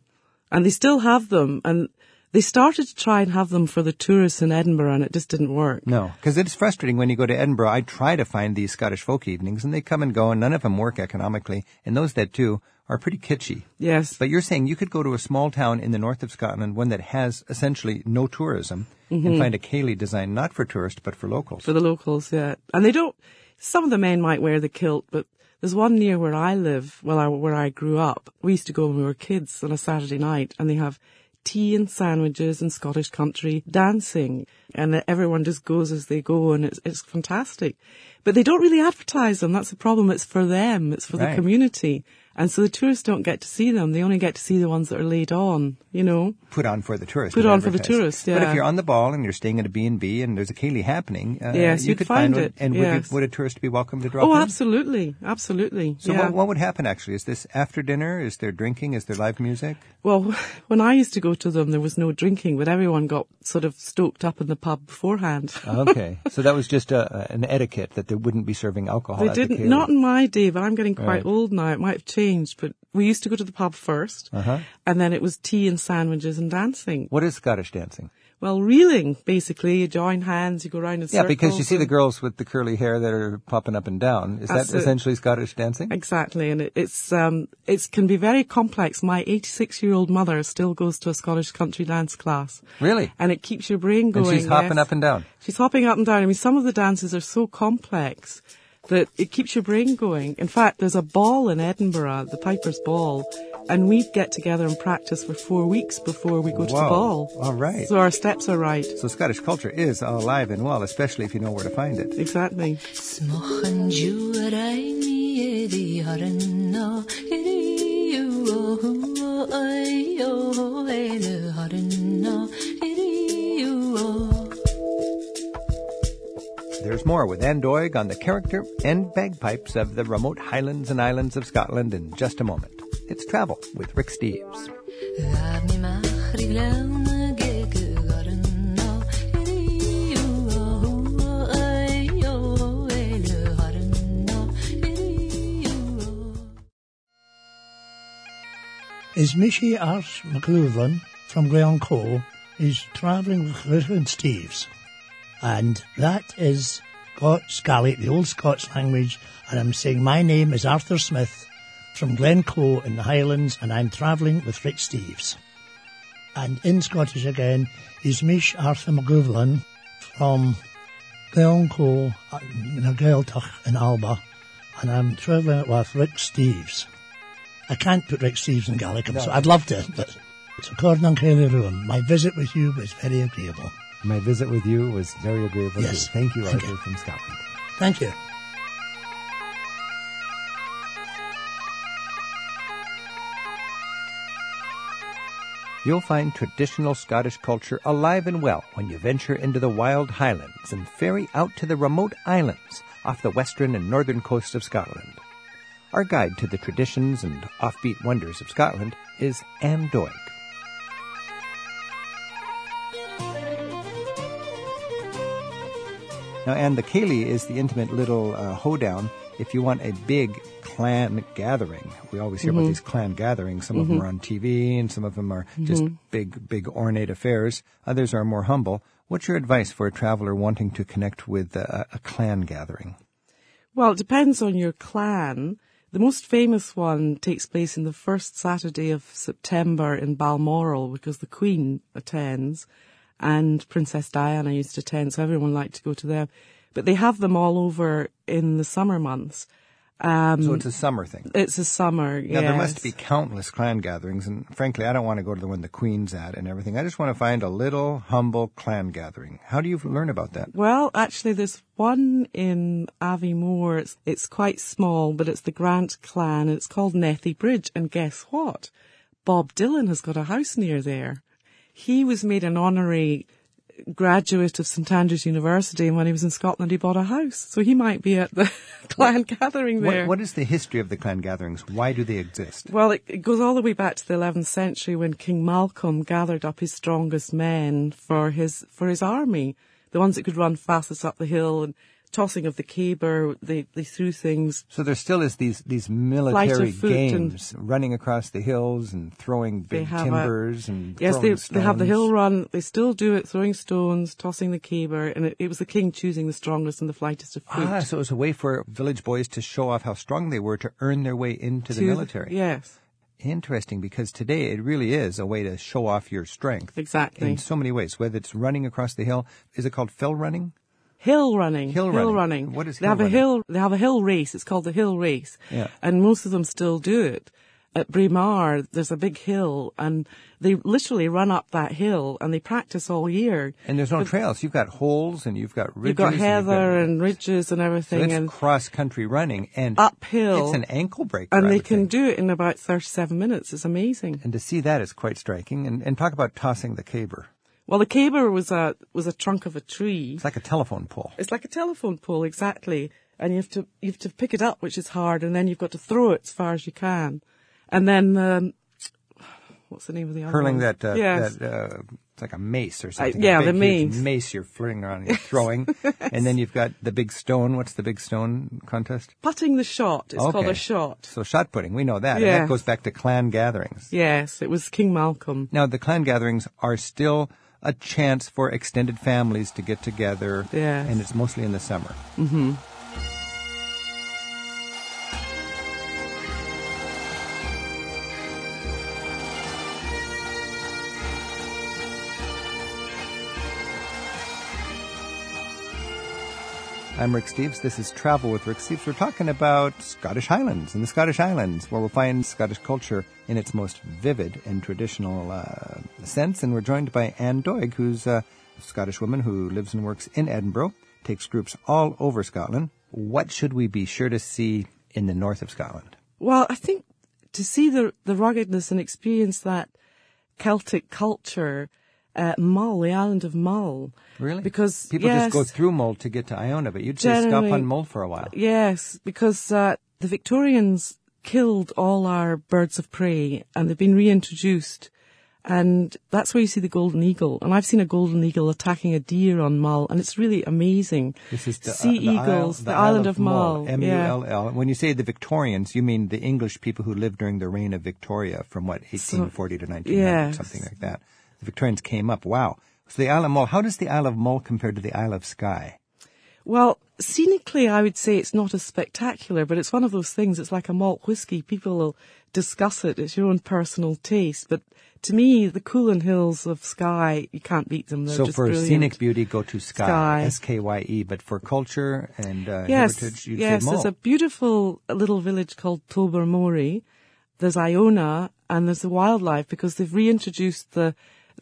And they still have them and they started to try and have them for the tourists in Edinburgh and it just didn't work.
No, because it's frustrating when you go to Edinburgh. I try to find these Scottish folk evenings, and they come and go, and none of them work economically. And those that do are pretty kitschy.
Yes.
But you're saying you could go to a small town in the north of Scotland, one that has essentially no tourism, and mm-hmm. find a ceilidh designed not for tourists but for locals.
For the locals, yeah. And they don't, some of the men might wear the kilt, but there's one near where I live, well, I, where I grew up. We used to go when we were kids on a Saturday night and they have tea and sandwiches and Scottish country dancing and everyone just goes as they go and it's, it's fantastic. But they don't really advertise them. That's the problem. It's for them. It's for
Right.
the community. And so the tourists don't get to see them. They only get to see the ones that are laid on, you know.
Put on for the tourists.
Put on for the tourists,
But if you're on the ball and you're staying at a B&B and there's a ceilidh happening, uh,
Yes,
you could
find
one.
it,
And
yes.
would, would a tourist be welcome to drop
Oh,
in?
Oh, absolutely. Absolutely.
So
yeah.
what, what would happen actually? Is this after dinner? Is there drinking? Is there live music?
Well, when I used to go to them, there was no drinking, but everyone got sort of stoked up in the pub beforehand.
Okay, so that was just a, an etiquette that they wouldn't be serving alcohol.
They
at
didn't,
ceilidh.
not in my day, but I'm getting quite
Right.
old now. It might have changed, but we used to go to the pub 1st
Uh-huh.
and then it was tea and sandwiches and dancing.
What is Scottish dancing?
Well, reeling, basically. You join hands, you go round in
Yeah,
circles.
because you see the girls with the curly hair that are popping up and down. Is that essentially Scottish dancing?
Exactly, and it, it's um, it can be very complex. My 86 year old mother still goes to a Scottish country dance class,
Really?
and it keeps your brain going.
And she's hopping
yes.
up and down.
She's hopping up and down. I mean, some of the dances are so complex that it keeps your brain going. In fact, there's a ball in Edinburgh, the Piper's Ball, and we get together and practice for four weeks before we go to the ball.
All right.
So our steps are right.
So Scottish culture is alive and well, especially if you know where to find it.
Exactly.
There's more with Anne Doig on the character and bagpipes of the remote highlands and islands of Scotland in just a moment. It's Travel with Rick Steves.
Is Mishi Art McLoughlin from Glencoe is travelling with Rick and Steves. And that is Scots Gaelic, the old Scots language, and I'm saying my name is Arthur Smith from Glencoe in the Highlands, and I'm travelling with Rick Steves. And in Scottish again is Mish Arthur McLoughlin from Glencoe in a Gaeltach in Alba, and I'm travelling with Rick Steves. I can't put Rick Steves in Gaelic, so I'd love to, but it's according on Kelly Ruin. My visit with you was very agreeable.
My visit with you was very agreeable.
Yes.
too. Thank you,
Thank
Arthur
you.
from Scotland.
Thank you.
You'll find traditional Scottish culture alive and well when you venture into the wild highlands and ferry out to the remote islands off the western and northern coasts of Scotland. Our guide to the traditions and offbeat wonders of Scotland is Anne Doig. Now, Anne, the Ceilidh is the intimate little uh, hoedown if you want a big clan gathering. We always hear about mm-hmm. these clan gatherings. Some of them mm-hmm. are on TV and some of them are just mm-hmm. big, big ornate affairs. Others are more humble. What's your advice for a traveler wanting to connect with a, a clan gathering?
Well, it depends on your clan. The most famous one takes place in the first Saturday of September in Balmoral because the Queen attends and Princess Diana used to attend, so everyone liked to go to them. But they have them all over in the summer months. Um,
So it's a summer thing.
it's a summer.
Now, there must be countless clan gatherings, and frankly, I don't want to go to the one the Queen's at and everything. I just want to find a little, humble clan gathering. How do you learn about that?
Well, actually, there's one in Aviemore. It's, it's quite small, but it's the Grant clan. and It's called Nethy Bridge. And guess what? Bob Dylan has got a house near there. He was made an honorary graduate of St Andrews University, and when he was in Scotland, he bought a house. So he might be at the clan gathering there.
What, what is the history of the clan gatherings? Why do they exist?
Well, it, it goes all the way back to the 11th century when King Malcolm gathered up his strongest men for his for his army, the ones that could run fastest up the hill and tossing of the caber. They they threw things.
So there still is these these military games, running across the hills and throwing big
have a-
timbers and
Yes, they they have the hill run. They still do it, throwing stones, tossing the caber, and it, it was the king choosing the strongest and the flightest of foot.
Ah, so it was a way for village boys to show off how strong they were to earn their way into the
To-
military.
Yes,
Interesting, because today it really is a way to show off your strength.
exactly.
In so many ways, whether it's running across the hill, is it called fell running?
Hill running.
Hill hill running. What is
they
hill
have
running?
a hill? They have a hill race. It's called the hill race.
Yeah.
And most of them still do it. At Braemar, there's a big hill, and they literally run up that hill, and they practice all year.
And there's no trails. You've got holes and you've got ridges.
You've got
and
heather
got-
and ridges and
so
everything,
it's
and
cross country running and
uphill.
It's an ankle breaker.
and they can
think.
do it in about 37 minutes. It's amazing.
And to see that is quite striking. And, and talk about tossing the caber.
Well, the caber was a was a trunk of a tree.
It's like a telephone pole.
It's like a telephone pole, exactly. And you have to you have to pick it up, which is hard, and then you've got to throw it as far as you can, and then um, what's the name of the other
Hurling
one?
that, uh,
yes.
that, uh, it's like a mace or something.
yeah, the mace.
mace you're flinging around, you're throwing. and then you've got the big stone. What's the big stone contest?
putting the shot. It's called a shot.
So shot putting, we know that. And
Yeah.
that goes back to clan gatherings.
Yes, it was King Malcolm.
Now, the clan gatherings are still a chance for extended families to get together.
Yes.
And it's mostly in the summer. Mm-hmm. I'm Rick Steves. This is Travel with Rick Steves. We're talking about Scottish Highlands and the Scottish Islands, where we'll find Scottish culture in its most vivid and traditional uh, sense. And we're joined by Anne Doig, who's a Scottish woman who lives and works in Edinburgh, takes groups all over Scotland. What should we be sure to see in the north of Scotland?
Well, I think to see the the ruggedness and experience that Celtic culture at Mull, the island of Mull.
Really?
Because
people
yes,
just go through Mull to get to Iona, but you'd say stop on Mull for a while.
Yes, because uh, the Victorians killed all our birds of prey and they've been reintroduced. And that's where you see the golden eagle. And I've seen a golden eagle attacking a deer on Mull, and it's really amazing.
This is the,
sea
uh, the
eagles,
Isle,
the, island of
Mull.
Mull.
M-U-L-L. When you say the Victorians, you mean the English people who lived during the reign of Victoria from what, 1840 to 1900,
yes.
something like that. The Victorians came up. Wow. So the Isle of Mull, how does the Isle of Mull compare to the Isle of Skye?
Well, scenically, I would say it's not as spectacular, but it's one of those things. It's like a malt whiskey. People will discuss it. It's your own personal taste. But to me, the Cuillin Hills of Skye, you can't beat them. They're
so for
brilliant.
scenic beauty, go to Skye,
Skye.
But for culture and uh,
yes,
heritage, you'd
yes. There's a beautiful little village called Tobermory. There's Iona, and there's the wildlife because they've reintroduced the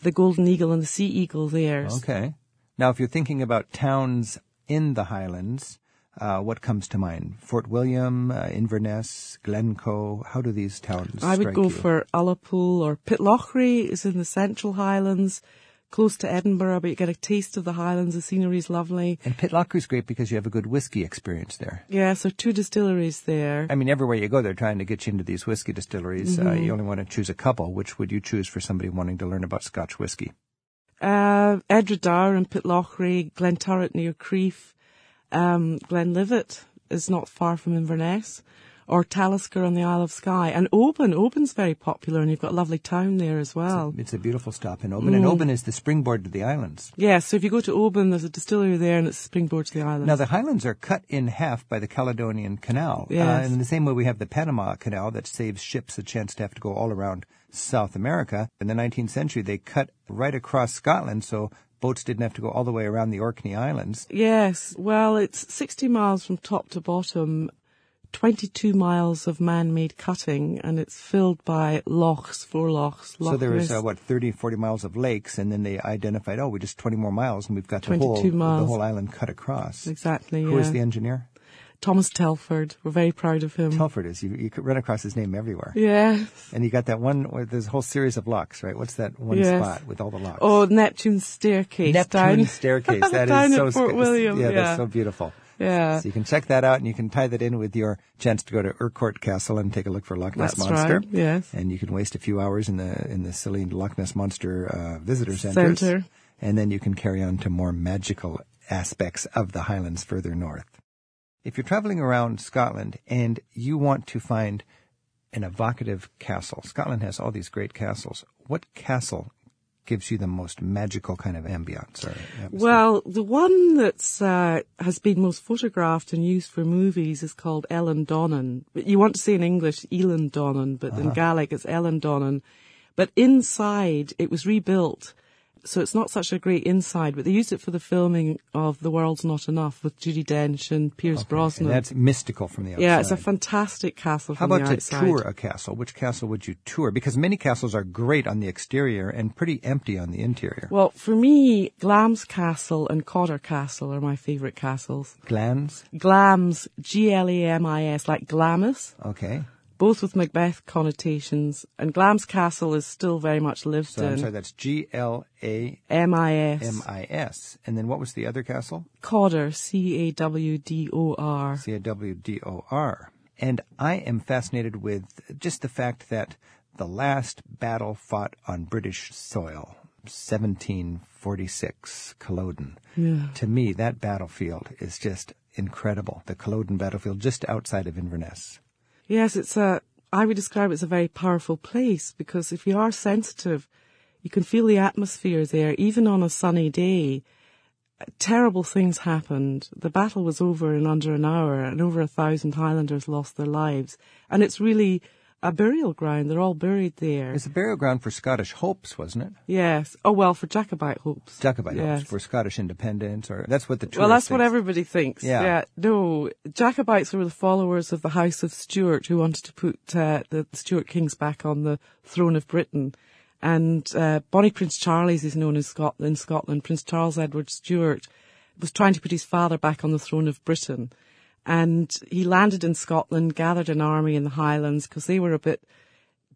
the golden eagle and the sea eagle there.
Okay. Now, if you're thinking about towns in the Highlands, uh, what comes to mind? Fort William, uh, Inverness, Glencoe. How do these towns
I would go
you?
for Ullapool or Pitlochry is in the Central Highlands, close to Edinburgh, but you get a taste of the Highlands. The scenery is lovely.
And Pitlochry is great because you have a good whiskey experience there.
Yeah, so two distilleries there.
I mean, everywhere you go, they're trying to get you into these whiskey distilleries. Uh,
Mm-hmm.
you only want to choose a couple. Which would you choose for somebody wanting to learn about Scotch whiskey?
Uh, Edradour and Pitlochry, Glenturret near Crieff, um, Glenlivet is not far from Inverness, or Talisker on the Isle of Skye. And Oban, Oban's very popular and you've got a lovely town there as well.
It's a beautiful stop in Oban, and
Mm.
Oban is the springboard to the islands.
Yeah, so if you go to Oban, there's a distillery there and it's springboard to the islands.
Now, the highlands are cut in half by the Caledonian Canal.
Yes.
Uh, in the same way we have the Panama Canal that saves ships a chance to have to go all around South America. In the 19th century, they cut right across Scotland so boats didn't have to go all the way around the Orkney Islands.
Yes, well, it's 60 miles from top to bottom, 22 miles of man-made cutting, and it's filled by lochs, four lochs. Loch
so there was, uh, what, 30, 40 miles of lakes, and then they identified, oh, we just 20 more miles, and we've got the
22
whole, the whole island cut across.
Exactly,
Who
yeah.
was the engineer?
Thomas Telford. We're very proud of him.
Telford is. You, you could run across his name everywhere.
yeah.
And you got that one, there's a whole series of locks, right? What's that one
Yes.
spot with all the locks?
Oh, Neptune's staircase.
Neptune
down,
staircase. That is so
Fort William.
Yeah,
Yeah,
that's so beautiful.
Yeah.
So you can check that out, and you can tie that in with your chance to go to Urquhart Castle and take a look for Loch Ness
That's
monster.
right, yes.
And you can waste a few hours in the in the silly Loch Ness monster uh, visitor centers.
Center.
And then you can carry on to more magical aspects of the Highlands further north. If you're traveling around Scotland and you want to find an evocative castle, Scotland has all these great castles. What castle gives you the most magical kind of ambience or?
Well, the one that's uh, has been most photographed and used for movies is called Eilean Donan. You want to say in English Elan Donnan, but
Uh-huh.
in Gaelic it's Ellen Donnan. But inside it was rebuilt, so it's not such a great inside. But they used it for the filming of The World's Not Enough with Judi Dench and Pierce Brosnan.
and that's mystical from the outside.
yeah, it's a fantastic castle
How about to tour a castle? Which castle would you tour? Because many castles are great on the exterior and pretty empty on the interior.
Well, for me, Glamis Castle and Cawdor Castle are my favourite castles.
Glans?
Glams, G-L-A-M-I-S, like Glamis,
Okay.
Both with Macbeth connotations. And Glamis Castle is still very much lived
So I'm
in.
sorry, that's G L A
M-I-S.
M I S. And then what was the other castle?
Cawdor, C-A-W-D-O-R.
C A W D O R. And I am fascinated with just the fact that the last battle fought on British soil, 1746, Culloden.
Yeah.
To me, that battlefield is just incredible. The Culloden battlefield just outside of Inverness.
Yes, it's a, I would describe it as a very powerful place because if you are sensitive, you can feel the atmosphere there, even on a sunny day. Terrible things happened. The battle was over in under an hour and over a thousand Highlanders lost their lives. And it's really a burial ground. They're all buried there.
It's a burial ground for Scottish hopes, wasn't it?
Yes. Oh, well, for Jacobite hopes.
Jacobite
Yes.
hopes for Scottish independence, or that's what the
Well, that's
tourist
what everybody thinks.
Yeah. yeah.
No, Jacobites were the followers of the House of Stuart who wanted to put uh, the Stuart kings back on the throne of Britain. And uh, Bonnie Prince Charles is known in Scotland. In Scotland, Prince Charles Edward Stuart was trying to put his father back on the throne of Britain. And he landed in Scotland, gathered an army in the Highlands because they were a bit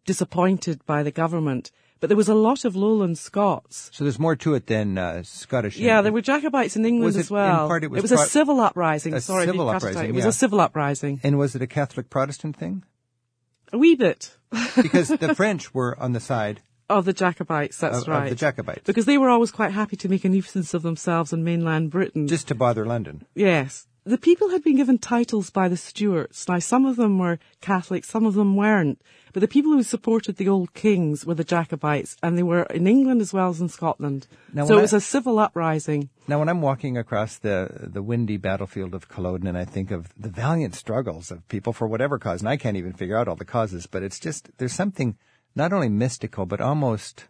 disappointed by the government. But there was a lot of lowland Scots
So there's more to it than uh, Scottish.
yeah, there were Jacobites in England
Was it-
as well.
in part it was
a civil uprising.
a
Sorry,
civil
didn't it
uprising,
It was
yeah.
a civil uprising.
And was it a Catholic Protestant thing?
A wee bit
Because the French were on the side
of the Jacobites. That's
of, of
right.
the Jacobites,
because they were always quite happy to make a nuisance of themselves in mainland Britain.
just to bother London.
yes. The people had been given titles by the Stuarts. Now, some of them were Catholic, some of them weren't. But the people who supported the old kings were the Jacobites, and they were in England as well as in Scotland.
Now,
so it was
I-
a civil uprising.
Now, when I'm walking across the the windy battlefield of Culloden, and I think of the valiant struggles of people for whatever cause, and I can't even figure out all the causes, but it's just there's something not only mystical but almost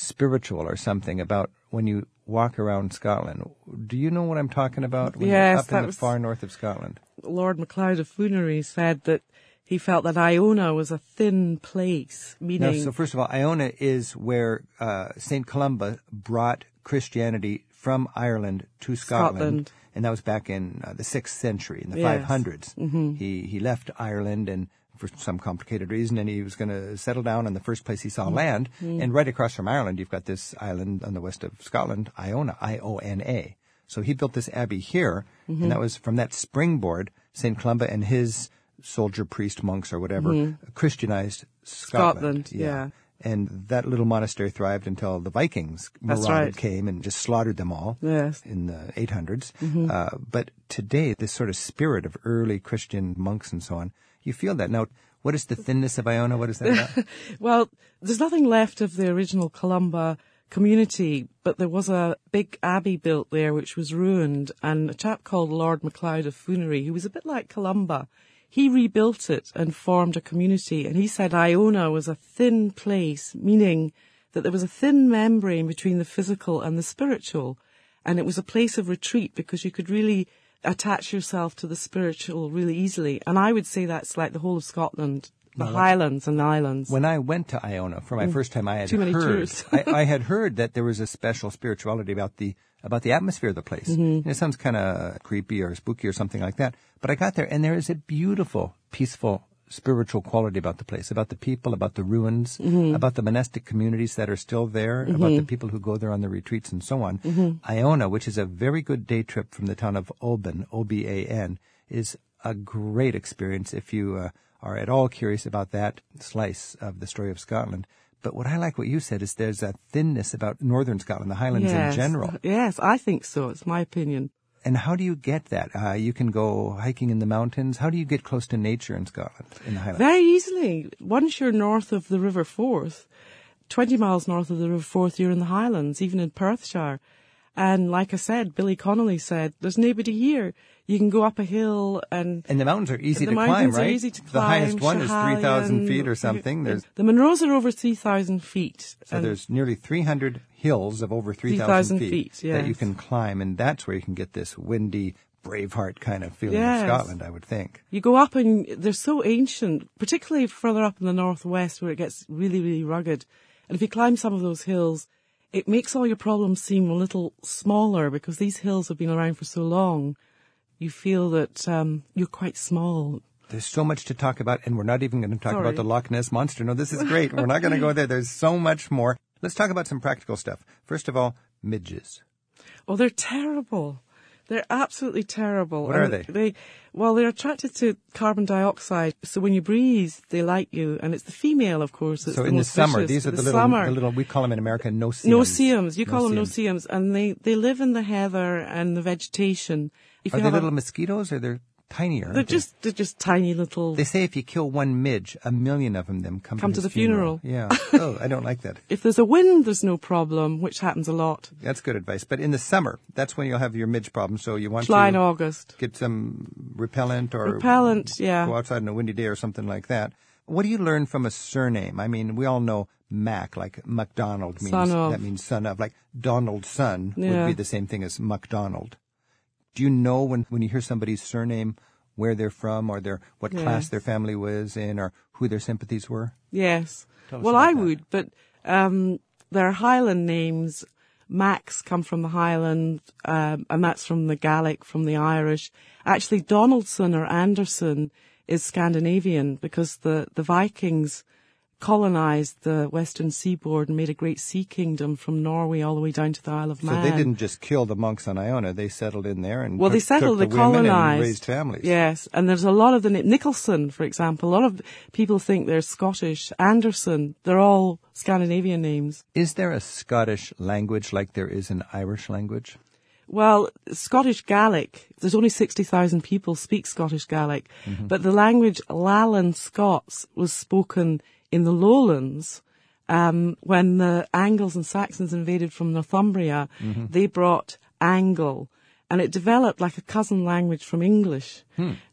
spiritual or something about when you walk around Scotland. Do you know what I'm talking about? When
Yes,
up
that
in the
was-
far north of Scotland.
Lord MacLeod of Fuinary said that he felt that Iona was a thin place,
No,
meaning
so first of all, Iona is where uh, Saint Columba brought Christianity from Ireland to Scotland,
Scotland.
and that was back in uh, the sixth century, in the
Yes.
500s. Mm-hmm. He he left Ireland and for some complicated reason, and he was going to settle down in the first place he saw mm-hmm. land. Mm. And right across from Ireland, you've got this island on the west of Scotland, Iona, I-O-N-A. So he built this abbey here, and mm-hmm. that was from that springboard, Saint Columba and his soldier, priest, monks, or whatever, mm. Christianized Scotland.
Scotland, yeah.
And that little monastery thrived until the Vikings marauded,
right.
came and just slaughtered them all
Yes.
in the 800s. Mm-hmm. Uh, but today, this sort of spirit of early Christian monks and so on, you feel that. Now, what is the thinness of Iona? What is that about?
Well, there's nothing left of the original Columba community, but there was a big abbey built there which was ruined, and a chap called Lord MacLeod of Fuinary, who was a bit like Columba, he rebuilt it and formed a community, and he said Iona was a thin place, meaning that there was a thin membrane between the physical and the spiritual, and it was a place of retreat because you could really attach yourself to the spiritual really easily. And I would say that's like the whole of Scotland, the Highlands and the Islands.
when I went to Iona for my first time, I had
Mm. Too many
heard I, I had heard that there was a special spirituality about the about the atmosphere of the place.
Mm-hmm.
It sounds kind of creepy or spooky or something like that. But I got there, and there is a beautiful, peaceful spiritual quality about the place, about the people, about the ruins,
Mm-hmm.
about the monastic communities that are still there, about the people who go there on the retreats and so on. Iona, which is a very good day trip from the town of Oban, O-B-A-N, is a great experience if you uh, are at all curious about that slice of the story of Scotland. But what I like what you said is there's a thinness about northern Scotland, the Highlands
yes.
in general.
Yes, I think so. It's my opinion.
And how do you get that? Uh, you can go hiking in the mountains. How do you get close to nature in Scotland, in the Highlands?
Very easily. Once you're north of the River Forth, 20 miles north of the River Forth, you're in the Highlands, even in Perthshire. And like I said, Billy Connolly said, there's nobody here. You can go up a hill and
and the mountains are easy to climb, right?
are easy to
the
climb.
highest one is 3,000 feet or something. There's,
the Munros are over 3,000 feet.
so there's nearly 300 hills of over 3,000
3,000
feet,
feet,
that you can climb, and that's where you can get this windy, Braveheart kind of feeling
Yes.
of Scotland, I would think.
You go up and they're so ancient, particularly further up in the northwest where it gets really, really rugged. And if you climb some of those hills, it makes all your problems seem a little smaller because these hills have been around for so long. You feel that um, you're quite small.
There's so much to talk about, and we're not even going to talk
Sorry.
about the Loch Ness Monster. No, this is great. we're not going to go there. There's so much more. Let's talk about some practical stuff. First of all, midges.
Oh, they're terrible. They're absolutely terrible.
What are they?
They, well, they're attracted to carbon dioxide. So when you breathe, they like you, and it's the female, of course. That's
So
the
in the
most
summer,
vicious.
these are
The
the little,
summer.
the little, we call them in America no-see-ums.
No-see-ums. You call them
No-see-ums.
no-see-ums. And they, they live in the heather and the vegetation. If
Are they
have a-
little mosquitoes or they're tinier?
they're
aren't they?
just, they're just tiny little,
They say if you kill one midge, a million of them then come,
Come
to,
to the funeral.
Yeah. Oh, I don't like that.
if there's a wind, there's no problem, which happens a lot.
That's good advice. But in the summer, that's when you'll have your midge problem. So you want
July and
to
August.
get some repellent or
Repellent, yeah.
go outside on a windy day or something like that. What do you learn from a surname? I mean, we all know Mac, like MacDonald means
Son of.
that means son of. Like Donaldson would
Yeah.
be the same thing as MacDonald. Do you know when when you hear somebody's surname where they're from or their what class their family was in or who their sympathies were?
Yes. Well, I
that.
would, but um, there are Highland names. Max come from the Highland, um, and that's from the Gaelic, from the Irish. Actually, Donaldson or Anderson is Scandinavian because the, the Vikings colonized the western seaboard and made a great sea kingdom from Norway all the way down to the Isle of Man.
So they didn't just kill the monks on Iona; they settled in there and
Well, they settled,
took
they colonized.
and raised families.
Yes, and there's a lot of the Nicholson, for example. A lot of people think they're Scottish. Anderson, they're all Scandinavian names.
Is there a Scottish language like there is an Irish language?
Well, Scottish Gaelic, there's only 60,000 people speak Scottish Gaelic, mm-hmm. but the language Lallan Scots was spoken in the lowlands. Um, when the Angles and Saxons invaded from Northumbria, they brought Angle, and it developed like a cousin language from English.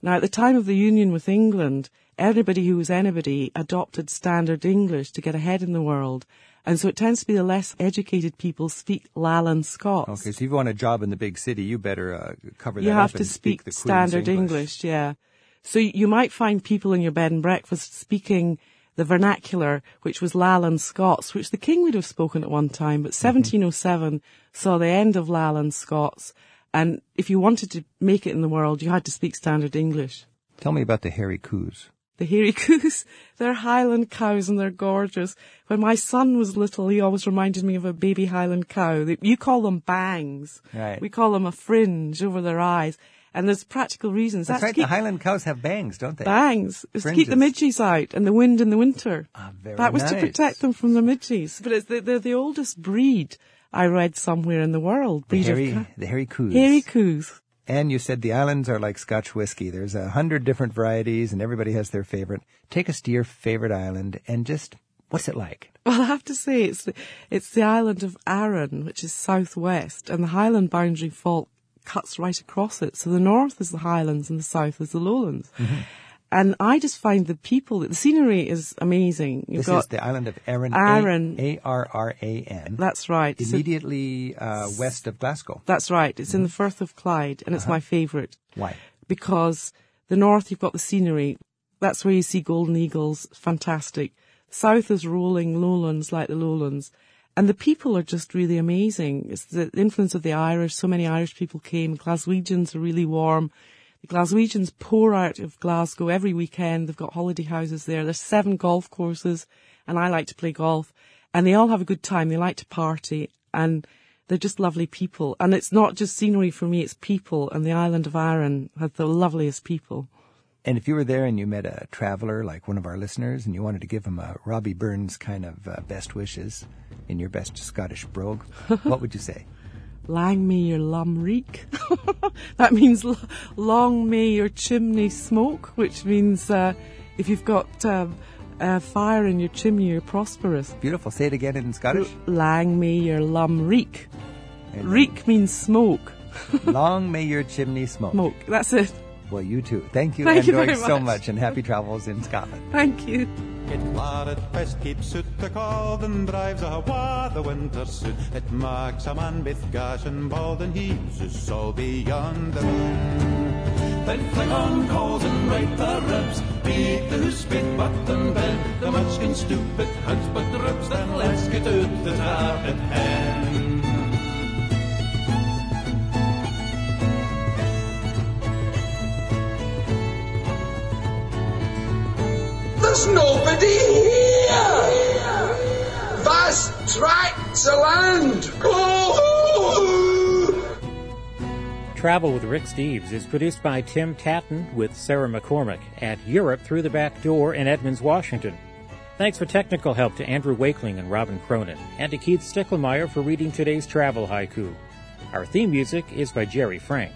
Now, at the time of the union with England, everybody who was anybody adopted standard English to get ahead in the world. And so it tends to be the less educated people speak Lallan Scots.
Okay, so if you want a job in the big city, you better uh, cover that
You have to speak
the
standard English. yeah. So you might find people in your bed and breakfast speaking the vernacular, which was Lallan Scots, which the king would have spoken at one time, but
Mm-hmm.
1707 saw the end of Lallan Scots. And if you wanted to make it in the world, you had to speak standard English.
Tell me about the hairy coos.
The hairy coos, they're Highland cows and they're gorgeous. When my son was little, he always reminded me of a baby Highland cow. You call them bangs.
Right.
We call them a fringe over their eyes. And there's practical reasons.
That's
to
right. The Highland cows have bangs, don't they?
bangs. It's to keep the midges out and the wind in the winter.
Ah, very
that was to protect them from the midges. But it's the, they're the oldest breed I read somewhere in the world.
The
Breed of
hairy,
ca-
the hairy coos.
hairy coos.
And you said the islands are like Scotch whiskey. There's a hundred different varieties and everybody has their favorite. Take us to your favorite island and just, what's it like?
Well, I have to say it's the, it's the island of Arran, which is southwest, and the Highland boundary fault cuts right across it. So the north is the highlands and the south is the lowlands.
Mm-hmm.
And I just find the people, the scenery is amazing. You've
This is the island of Arran.
Arran.
A-R-R-A-N.
that's right.
Immediately uh, west of Glasgow.
that's right. It's in the Firth of Clyde, and it's my favourite.
Why?
because the north you've got the scenery. That's where you see golden eagles, fantastic. South is rolling lowlands like the lowlands. And the people are just really amazing. It's the influence of the Irish. So many Irish people came. Glaswegians are really warm. The Glaswegians pour out of Glasgow every weekend. They've got holiday houses there. There's seven golf courses and I like to play golf and they all have a good time. They like to party and they're just lovely people. And it's not just scenery for me, it's people. And the island of Arran has the loveliest people.
And if you were there and you met a traveler like one of our listeners and you wanted to give him a Robbie Burns kind of uh, best wishes in your best Scottish brogue, what would you say?
Lang may your lum reek. that means l- long may your chimney smoke, which means uh, if you've got um, uh, fire in your chimney, you're prosperous.
Beautiful. Say it again in Scottish.
Lang may your lum reek.
And
Reek means smoke.
Long may your chimney smoke.
Smoke. That's it.
Well, you too. Thank you,
Thank you very
so
much.
much, and happy travels in Scotland.
Thank you.
It klaret best keeps soot the cold and drives a wa the winter suit. It marks a man with gash and bald and heaves his soul beyond the moon. Then fling on coals and rake the ribs, beat the spit button bed. The munchkin stupid hugs but the ribs, then let's get out the target hen.
Here. Land.
Travel with Rick Steves is produced by Tim Tattan with Sarah McCormick at Europe Through the Back Door in Edmonds, Washington. Thanks for technical help to Andrew Wakeling and Robin Cronin, and to Keith Sticklemeyer for reading today's travel haiku. Our theme music is by Jerry Frank.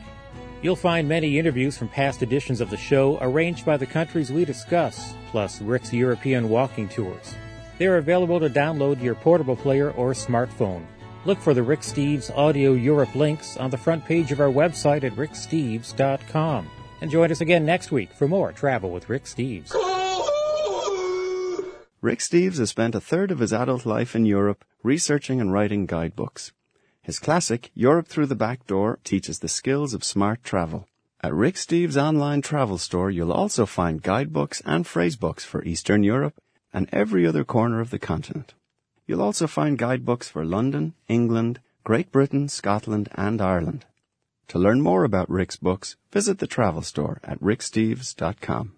You'll find many interviews from past editions of the show arranged by the countries we discuss, plus Rick's European walking tours. They're available to download your portable player or smartphone. Look for the Rick Steves Audio Europe links on the front page of our website at ricksteves.com. And join us again next week for more Travel with Rick Steves.
Rick Steves has spent a third of his adult life in Europe researching and writing guidebooks. His classic, Europe Through the Back Door, teaches the skills of smart travel. At Rick Steves' online travel store, you'll also find guidebooks and phrasebooks for Eastern Europe and every other corner of the continent. You'll also find guidebooks for London, England, Great Britain, Scotland, and Ireland. To learn more about Rick's books, visit the travel store at ricksteves.com.